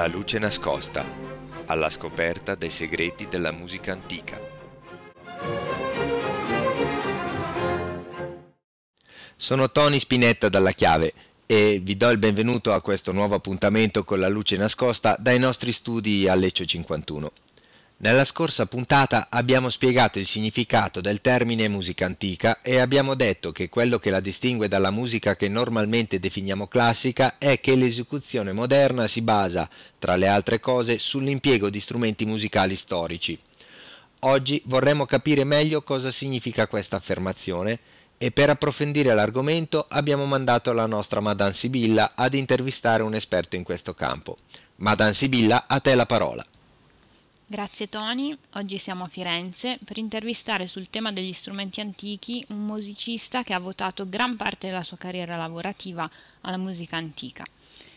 La luce nascosta, alla scoperta dei segreti della musica antica. Sono Tony Spinetta dalla Chiave e vi do il benvenuto a questo nuovo appuntamento con la luce nascosta dai nostri studi a Leccio 51. Nella scorsa puntata abbiamo spiegato il significato del termine musica antica e abbiamo detto che quello che la distingue dalla musica che normalmente definiamo classica è che l'esecuzione moderna si basa, tra le altre cose, sull'impiego di strumenti musicali storici. Oggi vorremmo capire meglio cosa significa questa affermazione e per approfondire l'argomento abbiamo mandato la nostra Madame Sibilla ad intervistare un esperto in questo campo. Madame Sibilla, a te la parola. Grazie Tony, oggi siamo a Firenze per intervistare sul tema degli strumenti antichi un musicista che ha votato gran parte della sua carriera lavorativa alla musica antica.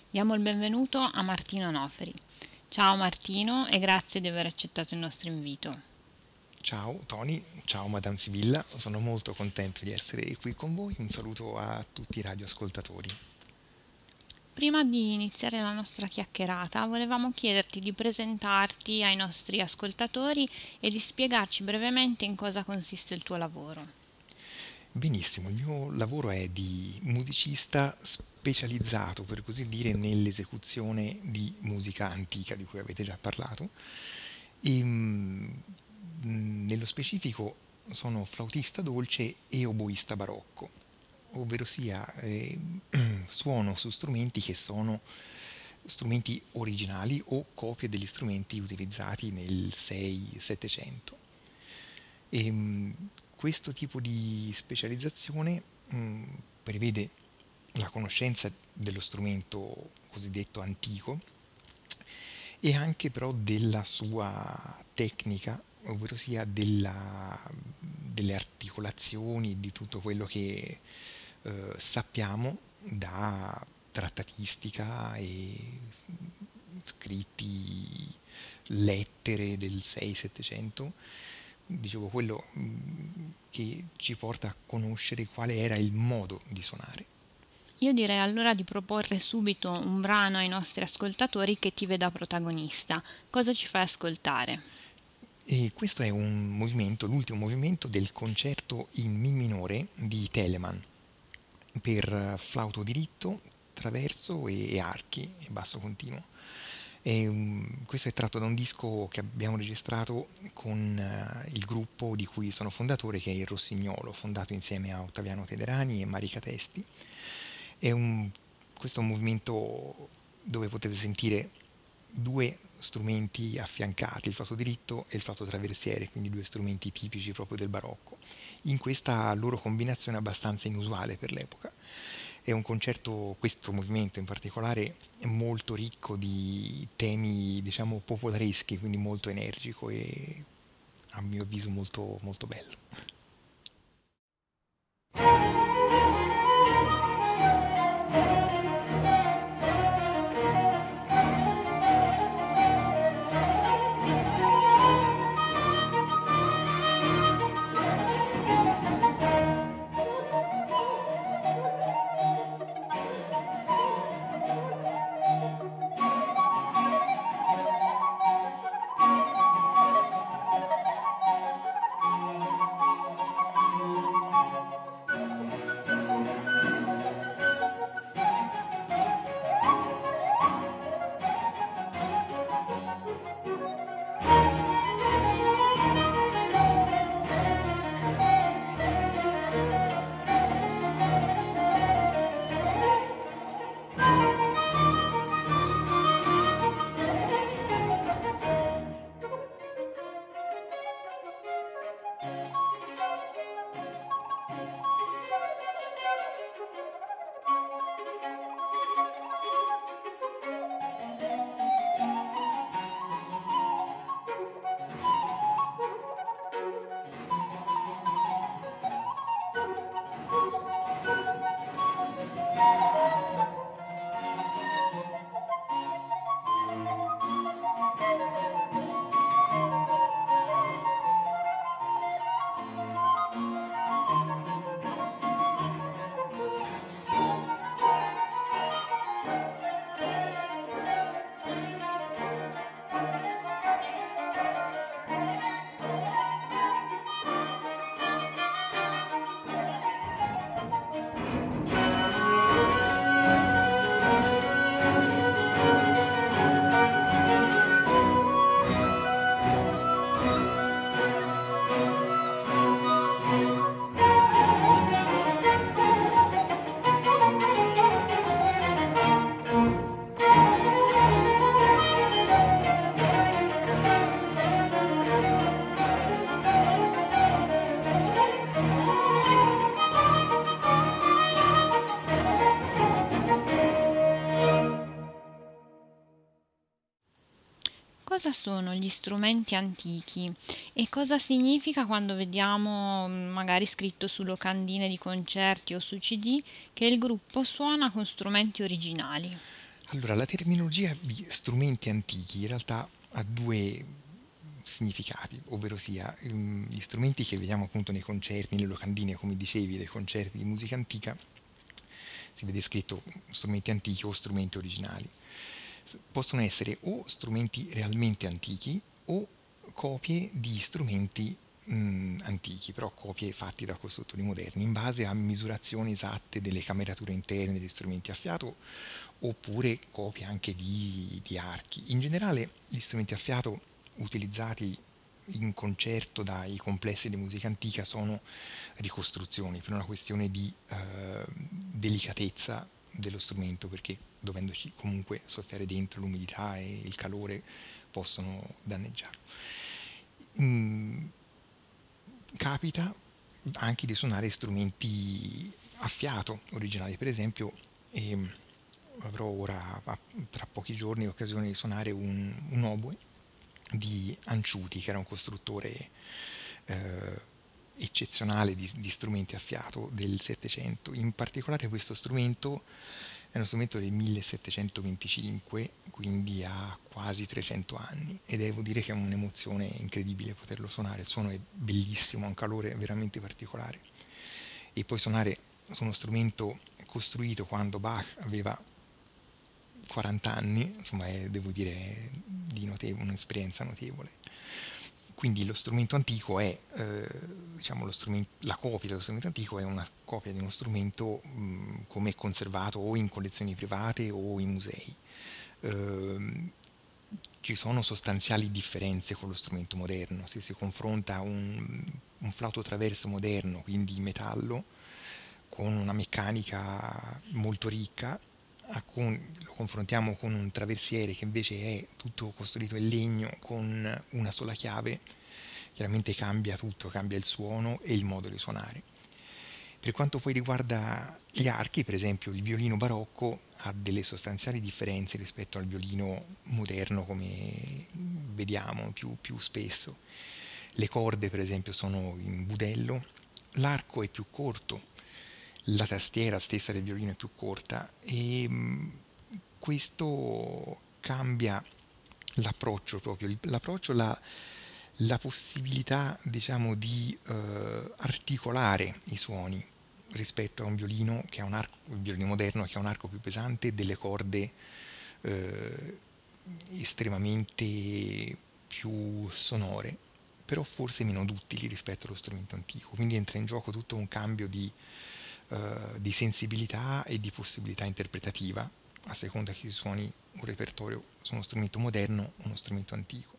Diamo il benvenuto a Martino Noferi. Ciao Martino e grazie di aver accettato il nostro invito. Ciao Tony, ciao Madame Sibilla, sono molto contento di essere qui con voi, un saluto a tutti i radioascoltatori. Prima di iniziare la nostra chiacchierata, volevamo chiederti di presentarti ai nostri ascoltatori e di spiegarci brevemente in cosa consiste il tuo lavoro. Benissimo, il mio lavoro è di musicista specializzato, per così dire, nell'esecuzione di musica antica, di cui avete già parlato. E, mm, nello specifico sono flautista dolce e oboista barocco ovvero sia eh, suono su strumenti che sono strumenti originali o copie degli strumenti utilizzati nel 6-700. E, mh, questo tipo di specializzazione mh, prevede la conoscenza dello strumento cosiddetto antico e anche però della sua tecnica, ovvero sia della, delle articolazioni, di tutto quello che eh, sappiamo da trattatistica e scritti, lettere del 6-700, dicevo quello mm, che ci porta a conoscere quale era il modo di suonare. Io direi allora di proporre subito un brano ai nostri ascoltatori che ti veda protagonista. Cosa ci fai ascoltare? E questo è un movimento, l'ultimo movimento del concerto in Mi minore di Telemann per flauto diritto, traverso e, e archi e basso continuo. E, um, questo è tratto da un disco che abbiamo registrato con uh, il gruppo di cui sono fondatore, che è il Rossignolo, fondato insieme a Ottaviano Tederani e Marica Testi. È un, questo è un movimento dove potete sentire due strumenti affiancati, il flauto diritto e il flauto traversiere, quindi due strumenti tipici proprio del barocco, in questa loro combinazione abbastanza inusuale per l'epoca. È un concerto, questo movimento in particolare, molto ricco di temi, diciamo, popolareschi, quindi molto energico e a mio avviso molto, molto bello. Cosa sono gli strumenti antichi e cosa significa quando vediamo mm, magari scritto su locandine di concerti o su CD che il gruppo suona con strumenti originali? Allora, la terminologia di strumenti antichi in realtà ha due significati, ovvero sia mm, gli strumenti che vediamo appunto nei concerti, nelle locandine, come dicevi, dei concerti di musica antica, si vede scritto strumenti antichi o strumenti originali. Possono essere o strumenti realmente antichi o copie di strumenti mh, mm, antichi, però copie fatte da costruttori moderni, in base a misurazioni esatte delle camerature interne degli strumenti a fiato oppure copie anche di, di archi. In generale gli strumenti a fiato utilizzati in concerto dai complessi di musica antica sono ricostruzioni per una questione di eh, delicatezza dello strumento perché dovendoci comunque soffiare dentro l'umidità e il calore possono danneggiarlo. Mm, capita anche di suonare strumenti a fiato originali, per esempio ehm, avrò ora tra pochi giorni occasione di suonare un, un oboe di Anciuti, che era un costruttore eh, eccezionale di, di, strumenti a fiato del Settecento. In particolare questo strumento è uno strumento del 1725, quindi ha quasi 300 anni e devo dire che è un'emozione incredibile poterlo suonare, il suono è bellissimo, ha un calore veramente particolare e poi suonare su uno strumento costruito quando Bach aveva 40 anni, insomma è, devo dire, di notevole, un'esperienza notevole. Quindi lo strumento antico è, eh, diciamo, la copia dello strumento antico è una copia di uno strumento come è conservato o in collezioni private o in musei. Eh, ci sono sostanziali differenze con lo strumento moderno, se si confronta un, un flauto traverso moderno, quindi in metallo, con una meccanica molto ricca, con, lo confrontiamo con un traversiere che invece è tutto costruito in legno con una sola chiave, chiaramente cambia tutto, cambia il suono e il modo di suonare. Per quanto poi riguarda gli archi, per esempio il violino barocco ha delle sostanziali differenze rispetto al violino moderno come vediamo più, più spesso. Le corde per esempio sono in budello, l'arco è più corto, la tastiera stessa del violino è più corta e mm, questo cambia l'approccio proprio, l'approccio, la, la possibilità diciamo di eh, articolare i suoni rispetto a un violino che ha un arco, il violino moderno che ha un arco più pesante e delle corde eh, estremamente più sonore, però forse meno duttili rispetto allo strumento antico. Quindi entra in gioco tutto un cambio di eh, di sensibilità e di possibilità interpretativa, a seconda che si suoni un repertorio su uno strumento moderno o uno strumento antico.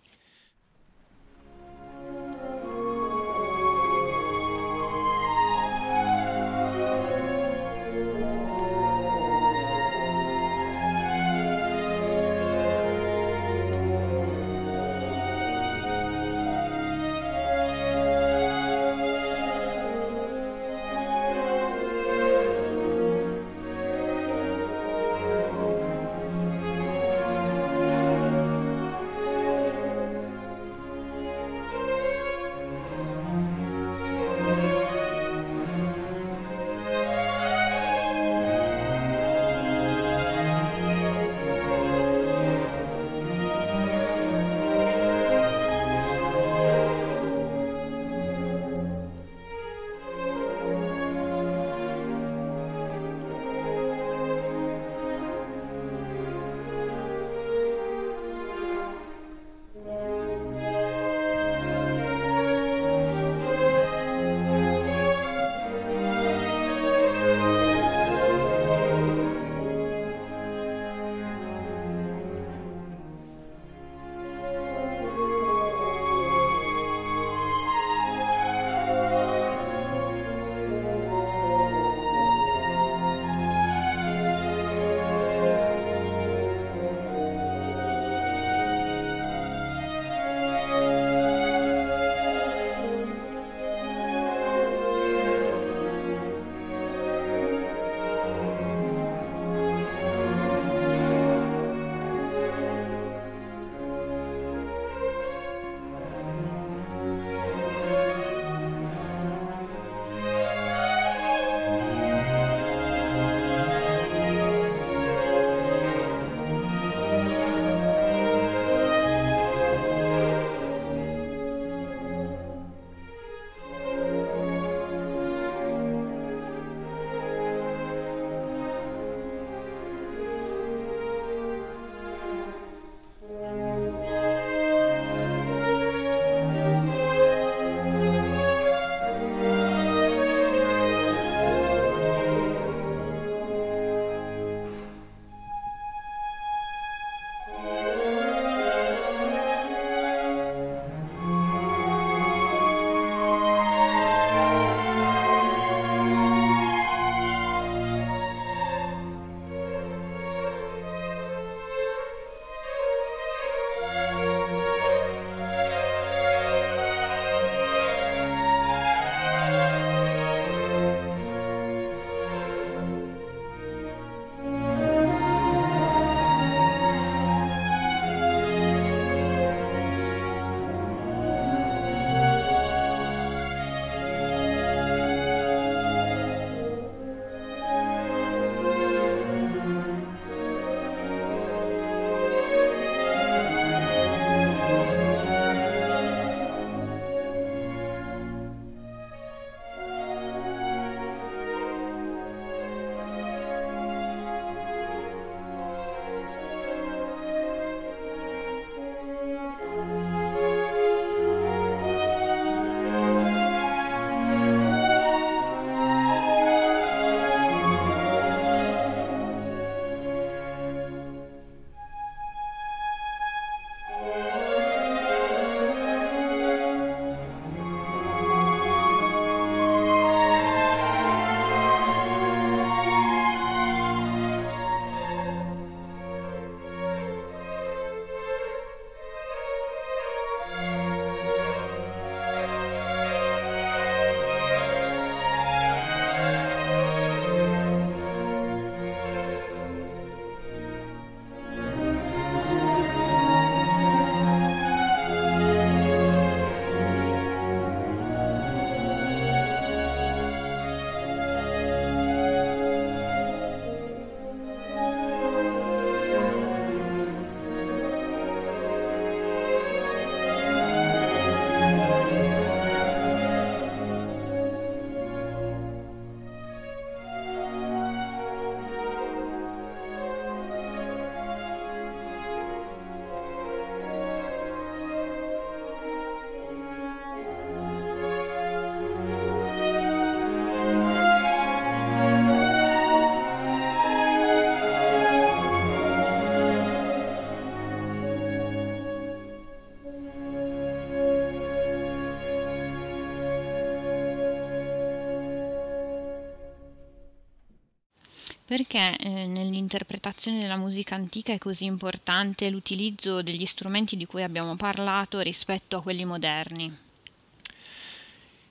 Perché eh, nell'interpretazione della musica antica è così importante l'utilizzo degli strumenti di cui abbiamo parlato rispetto a quelli moderni?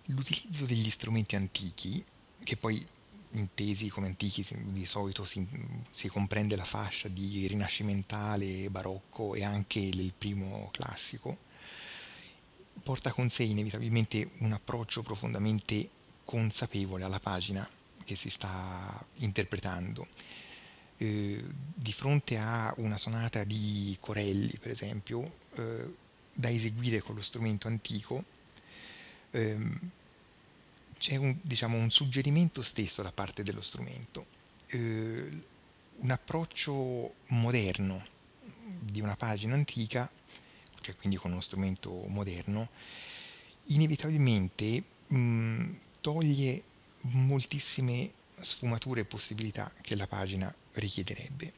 L'utilizzo degli strumenti antichi, che poi intesi come antichi di solito si, si, comprende la fascia di rinascimentale, barocco e anche del primo classico, porta con sé inevitabilmente un approccio profondamente consapevole alla pagina che si sta interpretando. Eh, di fronte a una sonata di Corelli, per esempio, eh, da eseguire con lo strumento antico, ehm, c'è un, diciamo, un, suggerimento stesso da parte dello strumento, eh, un approccio moderno di una pagina antica, cioè quindi con uno strumento moderno, inevitabilmente mh, toglie moltissime sfumature e possibilità che la pagina richiederebbe.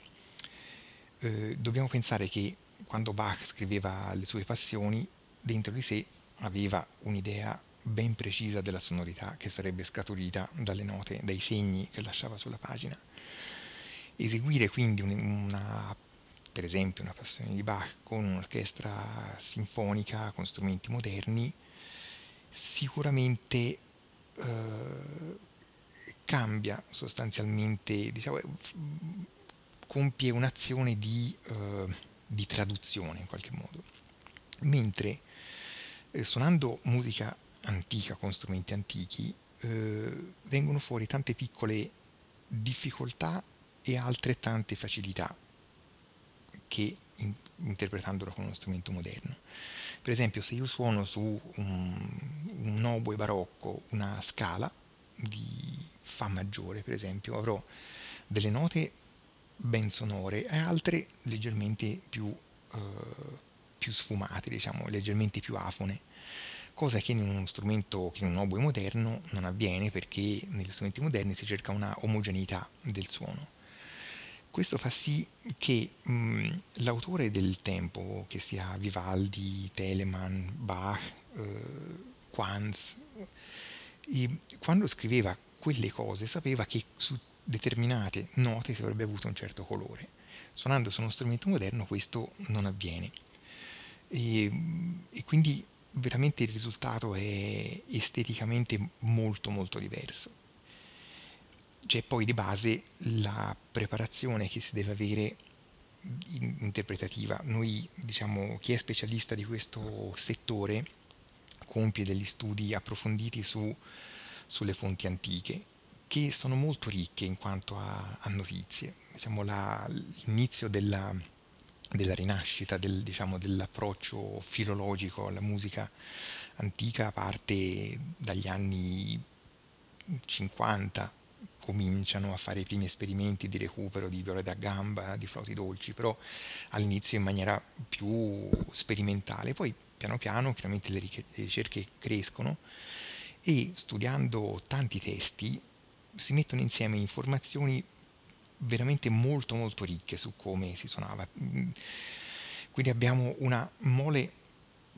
Eh, dobbiamo pensare che quando Bach scriveva le sue passioni, dentro di sé aveva un'idea ben precisa della sonorità che sarebbe scaturita dalle note, dai segni che lasciava sulla pagina. Eseguire quindi una, per esempio una passione di Bach con un'orchestra sinfonica, con strumenti moderni, sicuramente eh, cambia sostanzialmente, diciamo, compie un'azione di, eh, di, traduzione in qualche modo. Mentre eh, suonando musica antica con strumenti antichi eh, vengono fuori tante piccole difficoltà e altrettante facilità che in, interpretandolo con uno strumento moderno. Per esempio, se io suono su un, un oboe barocco una scala di Fa maggiore, per esempio, avrò delle note ben sonore e altre leggermente più, eh, più sfumate, diciamo, leggermente più afone cosa che in uno strumento, in un oboe moderno non avviene perché negli strumenti moderni si cerca una omogeneità del suono. Questo fa sì che mh, l'autore del tempo, che sia Vivaldi, Telemann, Bach, eh, Quanz, e quando scriveva quelle cose sapeva che su determinate note si avrebbe avuto un certo colore. Suonando su uno strumento moderno questo non avviene. E, e quindi veramente il risultato è esteticamente molto molto diverso c'è poi di base la preparazione che si deve avere interpretativa. Noi, diciamo, chi è specialista di questo settore compie degli studi approfonditi su, sulle fonti antiche, che sono molto ricche in quanto a, a notizie. Diciamo, la, l'inizio della, della rinascita, del, diciamo, dell'approccio filologico alla musica antica parte dagli anni 50 cominciano a fare i primi esperimenti di recupero di viole da gamba, di flauti dolci, però all'inizio in maniera più sperimentale, poi piano piano chiaramente le ricerche crescono e studiando tanti testi si mettono insieme informazioni veramente molto molto ricche su come si suonava. Quindi abbiamo una mole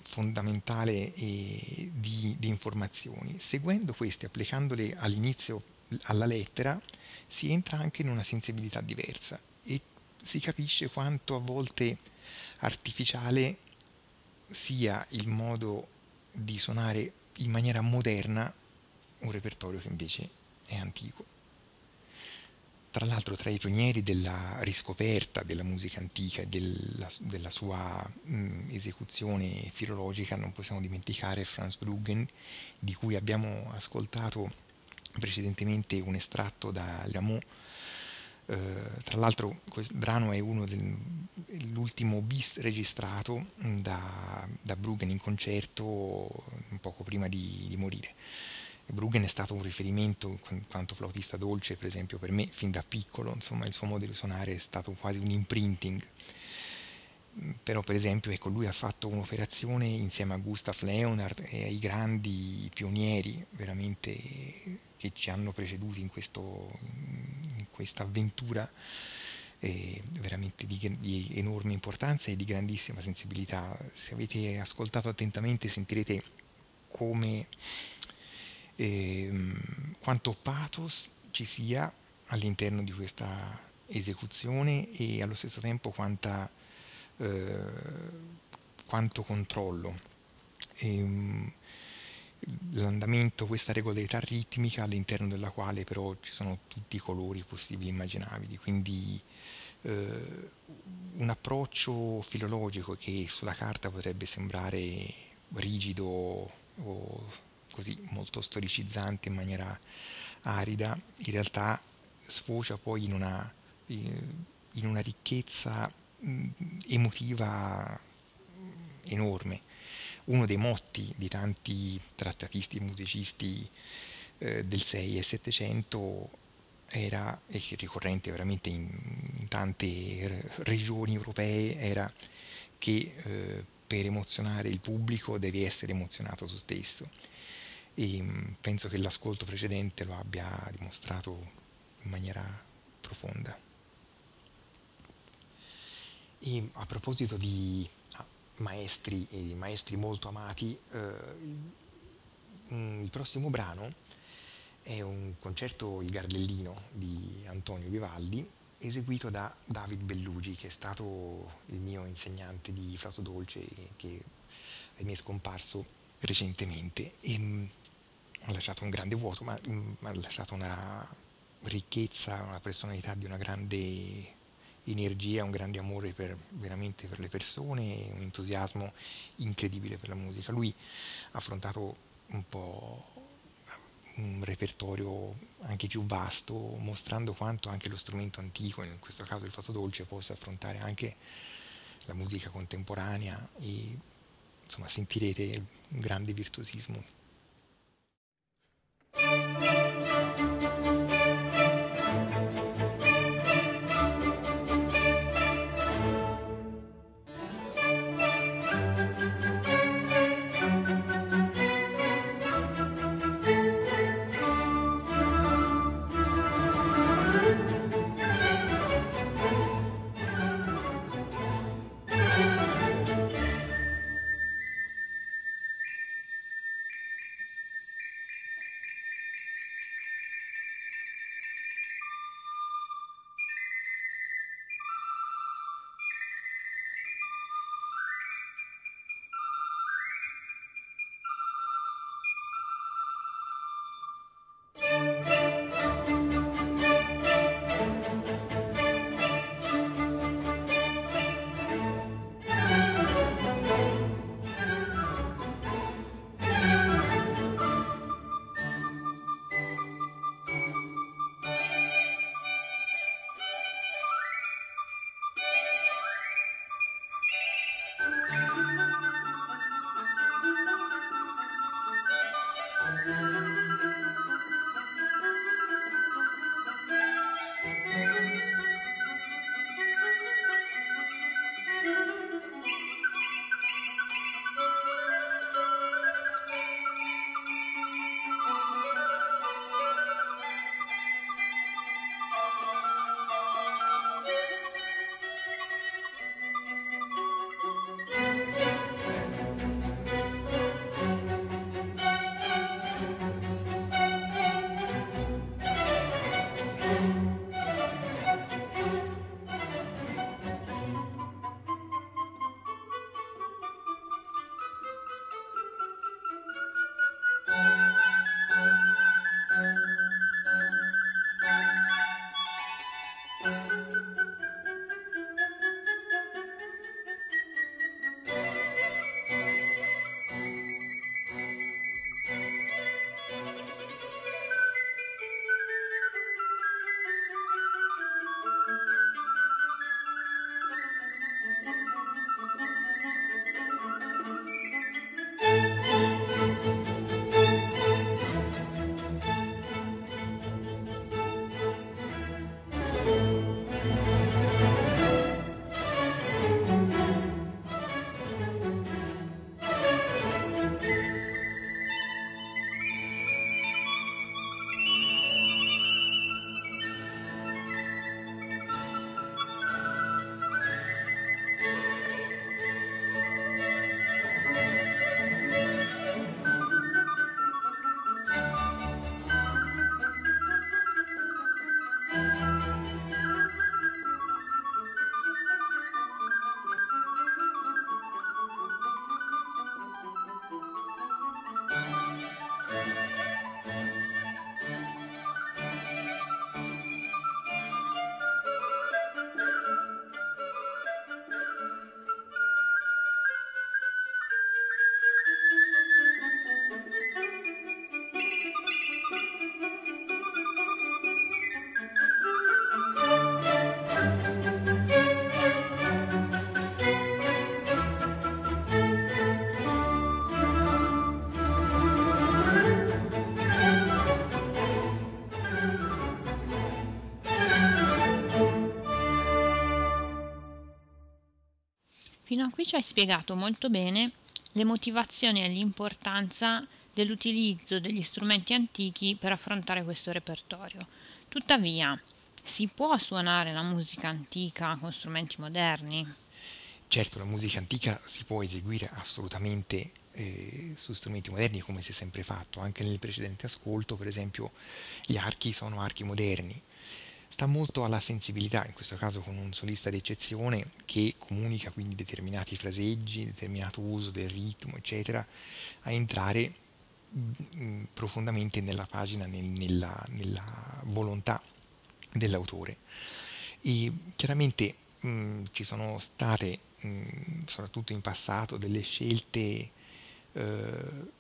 fondamentale eh, di, di informazioni. Seguendo queste, applicandole all'inizio alla lettera, si entra anche in una sensibilità diversa e si capisce quanto a volte artificiale sia il modo di suonare in maniera moderna un repertorio che invece è antico. Tra l'altro tra i pionieri della riscoperta della musica antica e della, della sua mh, esecuzione filologica non possiamo dimenticare Franz Bruggen, di cui abbiamo ascoltato precedentemente un estratto da Rameau. Uh, tra l'altro questo brano è uno dell'ultimo bis registrato da, da Bruggen in concerto un poco prima di, di, morire. Bruggen è stato un riferimento in quanto flautista dolce, per esempio per me fin da piccolo, insomma il suo modo di suonare è stato quasi un imprinting. Però per esempio ecco, lui ha fatto un'operazione insieme a Gustav Leonard e ai grandi pionieri veramente che ci hanno preceduti in, questa avventura eh, veramente di, di, enorme importanza e di grandissima sensibilità. Se avete ascoltato attentamente sentirete come eh, quanto pathos ci sia all'interno di questa esecuzione e allo stesso tempo quanta, eh, quanto controllo. E, um, l'andamento, questa regolarità ritmica all'interno della quale però ci sono tutti i colori possibili e immaginabili, quindi eh, un approccio filologico che sulla carta potrebbe sembrare rigido o così molto storicizzante in maniera arida, in realtà sfocia poi in una, in una ricchezza emotiva enorme. Uno dei motti di tanti trattatisti e musicisti eh, del 6 e 700 era, e ricorrente veramente in, in tante regioni europee, era che eh, per emozionare il pubblico devi essere emozionato tu stesso. E mm, penso che l'ascolto precedente lo abbia dimostrato in maniera profonda. E a proposito di maestri e maestri molto amati, eh, il prossimo brano è un concerto Il Gardellino di Antonio Vivaldi eseguito da David Bellugi che è stato il mio insegnante di flauto dolce che mi è scomparso recentemente. E mm, ha lasciato un grande vuoto ma mm, ha lasciato una ricchezza, una personalità di una grande energia, un grande amore per, veramente per le persone, un entusiasmo incredibile per la musica. Lui ha affrontato un po' un repertorio anche più vasto, mostrando quanto anche lo strumento antico, in questo caso il fatto dolce, possa affrontare anche la musica contemporanea e insomma sentirete un grande virtuosismo. Fino a qui ci hai spiegato molto bene le motivazioni e l'importanza dell'utilizzo degli strumenti antichi per affrontare questo repertorio. Tuttavia, si può suonare la musica antica con strumenti moderni? Certo, la musica antica si può eseguire assolutamente eh, su strumenti moderni come si è sempre fatto, anche nel precedente ascolto, per esempio, gli archi sono archi moderni. Sta molto alla sensibilità, in questo caso con un solista d'eccezione che comunica quindi determinati fraseggi, determinato uso del ritmo, eccetera, a entrare mh, mm, profondamente nella pagina, nel, nella, nella, volontà dell'autore. E chiaramente mh, mm, ci sono state, mh, mm, soprattutto in passato, delle scelte eh,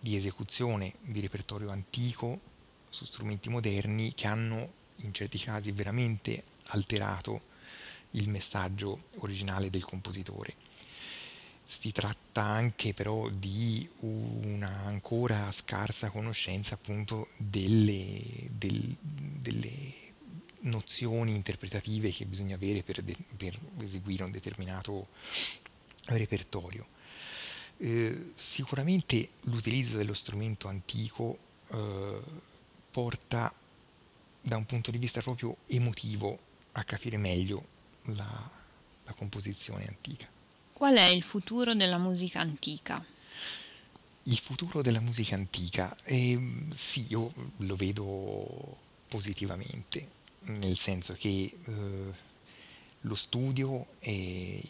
di esecuzione di repertorio antico su strumenti moderni che hanno in certi casi veramente alterato il messaggio originale del compositore. Si tratta anche però di una ancora scarsa conoscenza appunto delle, del, delle nozioni interpretative che bisogna avere per, de, per eseguire un determinato repertorio. Eh, sicuramente l'utilizzo dello strumento antico eh, porta da un punto di vista proprio emotivo a capire meglio la, la composizione antica. Qual è il futuro della musica antica? Il futuro della musica antica, eh, sì, io lo vedo positivamente, nel senso che eh, lo studio e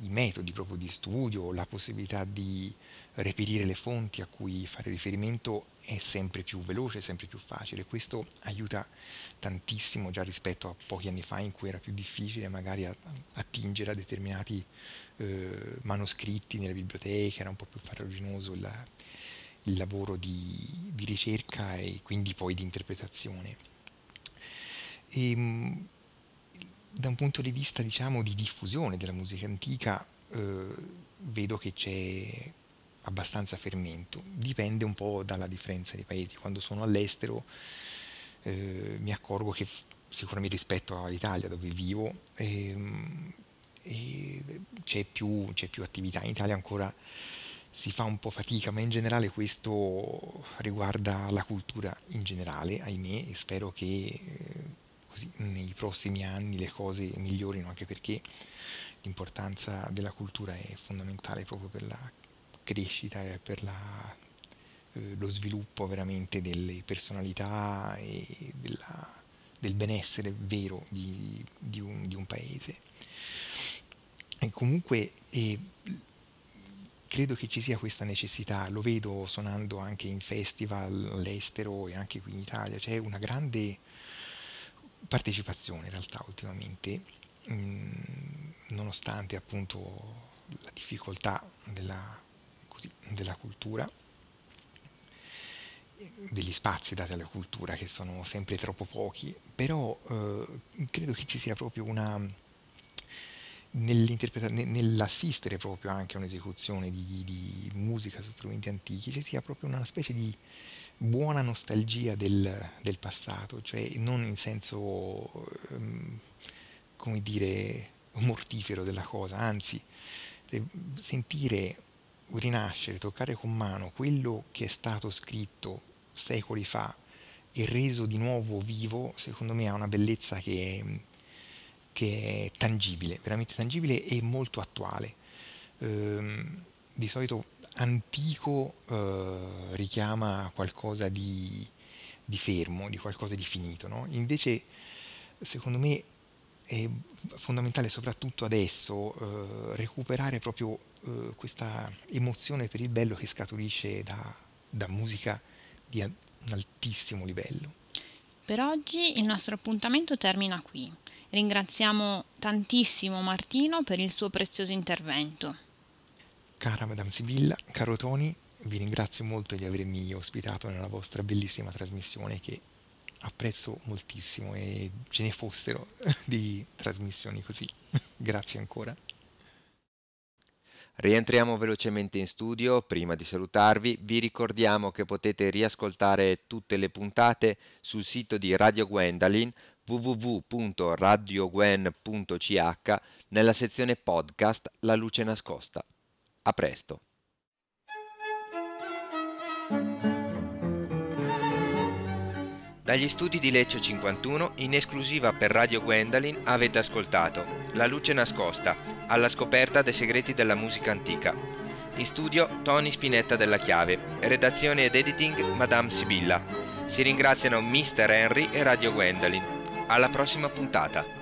i metodi proprio di studio, la possibilità di reperire le fonti a cui fare riferimento è sempre più veloce, sempre più facile. Questo aiuta tantissimo già rispetto a pochi anni fa in cui era più difficile magari attingere a determinati eh, manoscritti nelle biblioteche, era un po' più farraginoso il, il lavoro di, di, ricerca e quindi poi di interpretazione. E, ehm, da un punto di vista diciamo di diffusione della musica antica eh, vedo che c'è abbastanza fermento, dipende un po' dalla differenza dei paesi. Quando sono all'estero eh, mi accorgo che sicuramente rispetto all'Italia dove vivo ehm, c'è, più, c'è più attività, in Italia ancora si fa un po' fatica, ma in generale questo riguarda la cultura in generale, ahimè, e spero che eh, così, nei prossimi anni le cose migliorino, anche perché l'importanza della cultura è fondamentale proprio per la crescita e per la, eh, lo sviluppo veramente delle personalità e della, del benessere vero di, di, un, di un, paese. E comunque eh, credo che ci sia questa necessità, lo vedo suonando anche in festival all'estero e anche qui in Italia, c'è una grande partecipazione in realtà ultimamente, mh, mm, nonostante appunto la difficoltà della così, della cultura, degli spazi dati alla cultura che sono sempre troppo pochi, però eh, credo che ci sia proprio una nell'assistere proprio anche a un'esecuzione di, di, musica su strumenti antichi, ci sia proprio una specie di buona nostalgia del, del passato, cioè non in senso, ehm, come dire, mortifero della cosa, anzi, sentire rinascere, toccare con mano quello che è stato scritto secoli fa e reso di nuovo vivo, secondo me ha una bellezza che che è tangibile, veramente tangibile e molto attuale. Ehm, di solito antico eh, richiama qualcosa di, di, fermo, di qualcosa di finito, no? invece secondo me è fondamentale soprattutto adesso eh, recuperare proprio eh, questa emozione per il bello che scaturisce da, da musica di un altissimo livello. Per oggi il nostro appuntamento termina qui. Ringraziamo tantissimo Martino per il suo prezioso intervento. Cara Madame Sibilla, caro Tony, vi ringrazio molto di avermi ospitato nella vostra bellissima trasmissione che apprezzo moltissimo e ce ne fossero di trasmissioni così. Grazie ancora. Rientriamo velocemente in studio, prima di salutarvi vi ricordiamo che potete riascoltare tutte le puntate sul sito di Radio Gwendalin www.radiogwen.ch nella sezione podcast La luce nascosta. A presto. Dagli studi di Lecce 51, in esclusiva per Radio Gwendolyn, avete ascoltato La luce nascosta, alla scoperta dei segreti della musica antica. In studio Tony Spinetta della Chiave, redazione ed editing Madame Sibilla. Si ringraziano Mr. Henry e Radio Gwendolyn. Alla prossima puntata.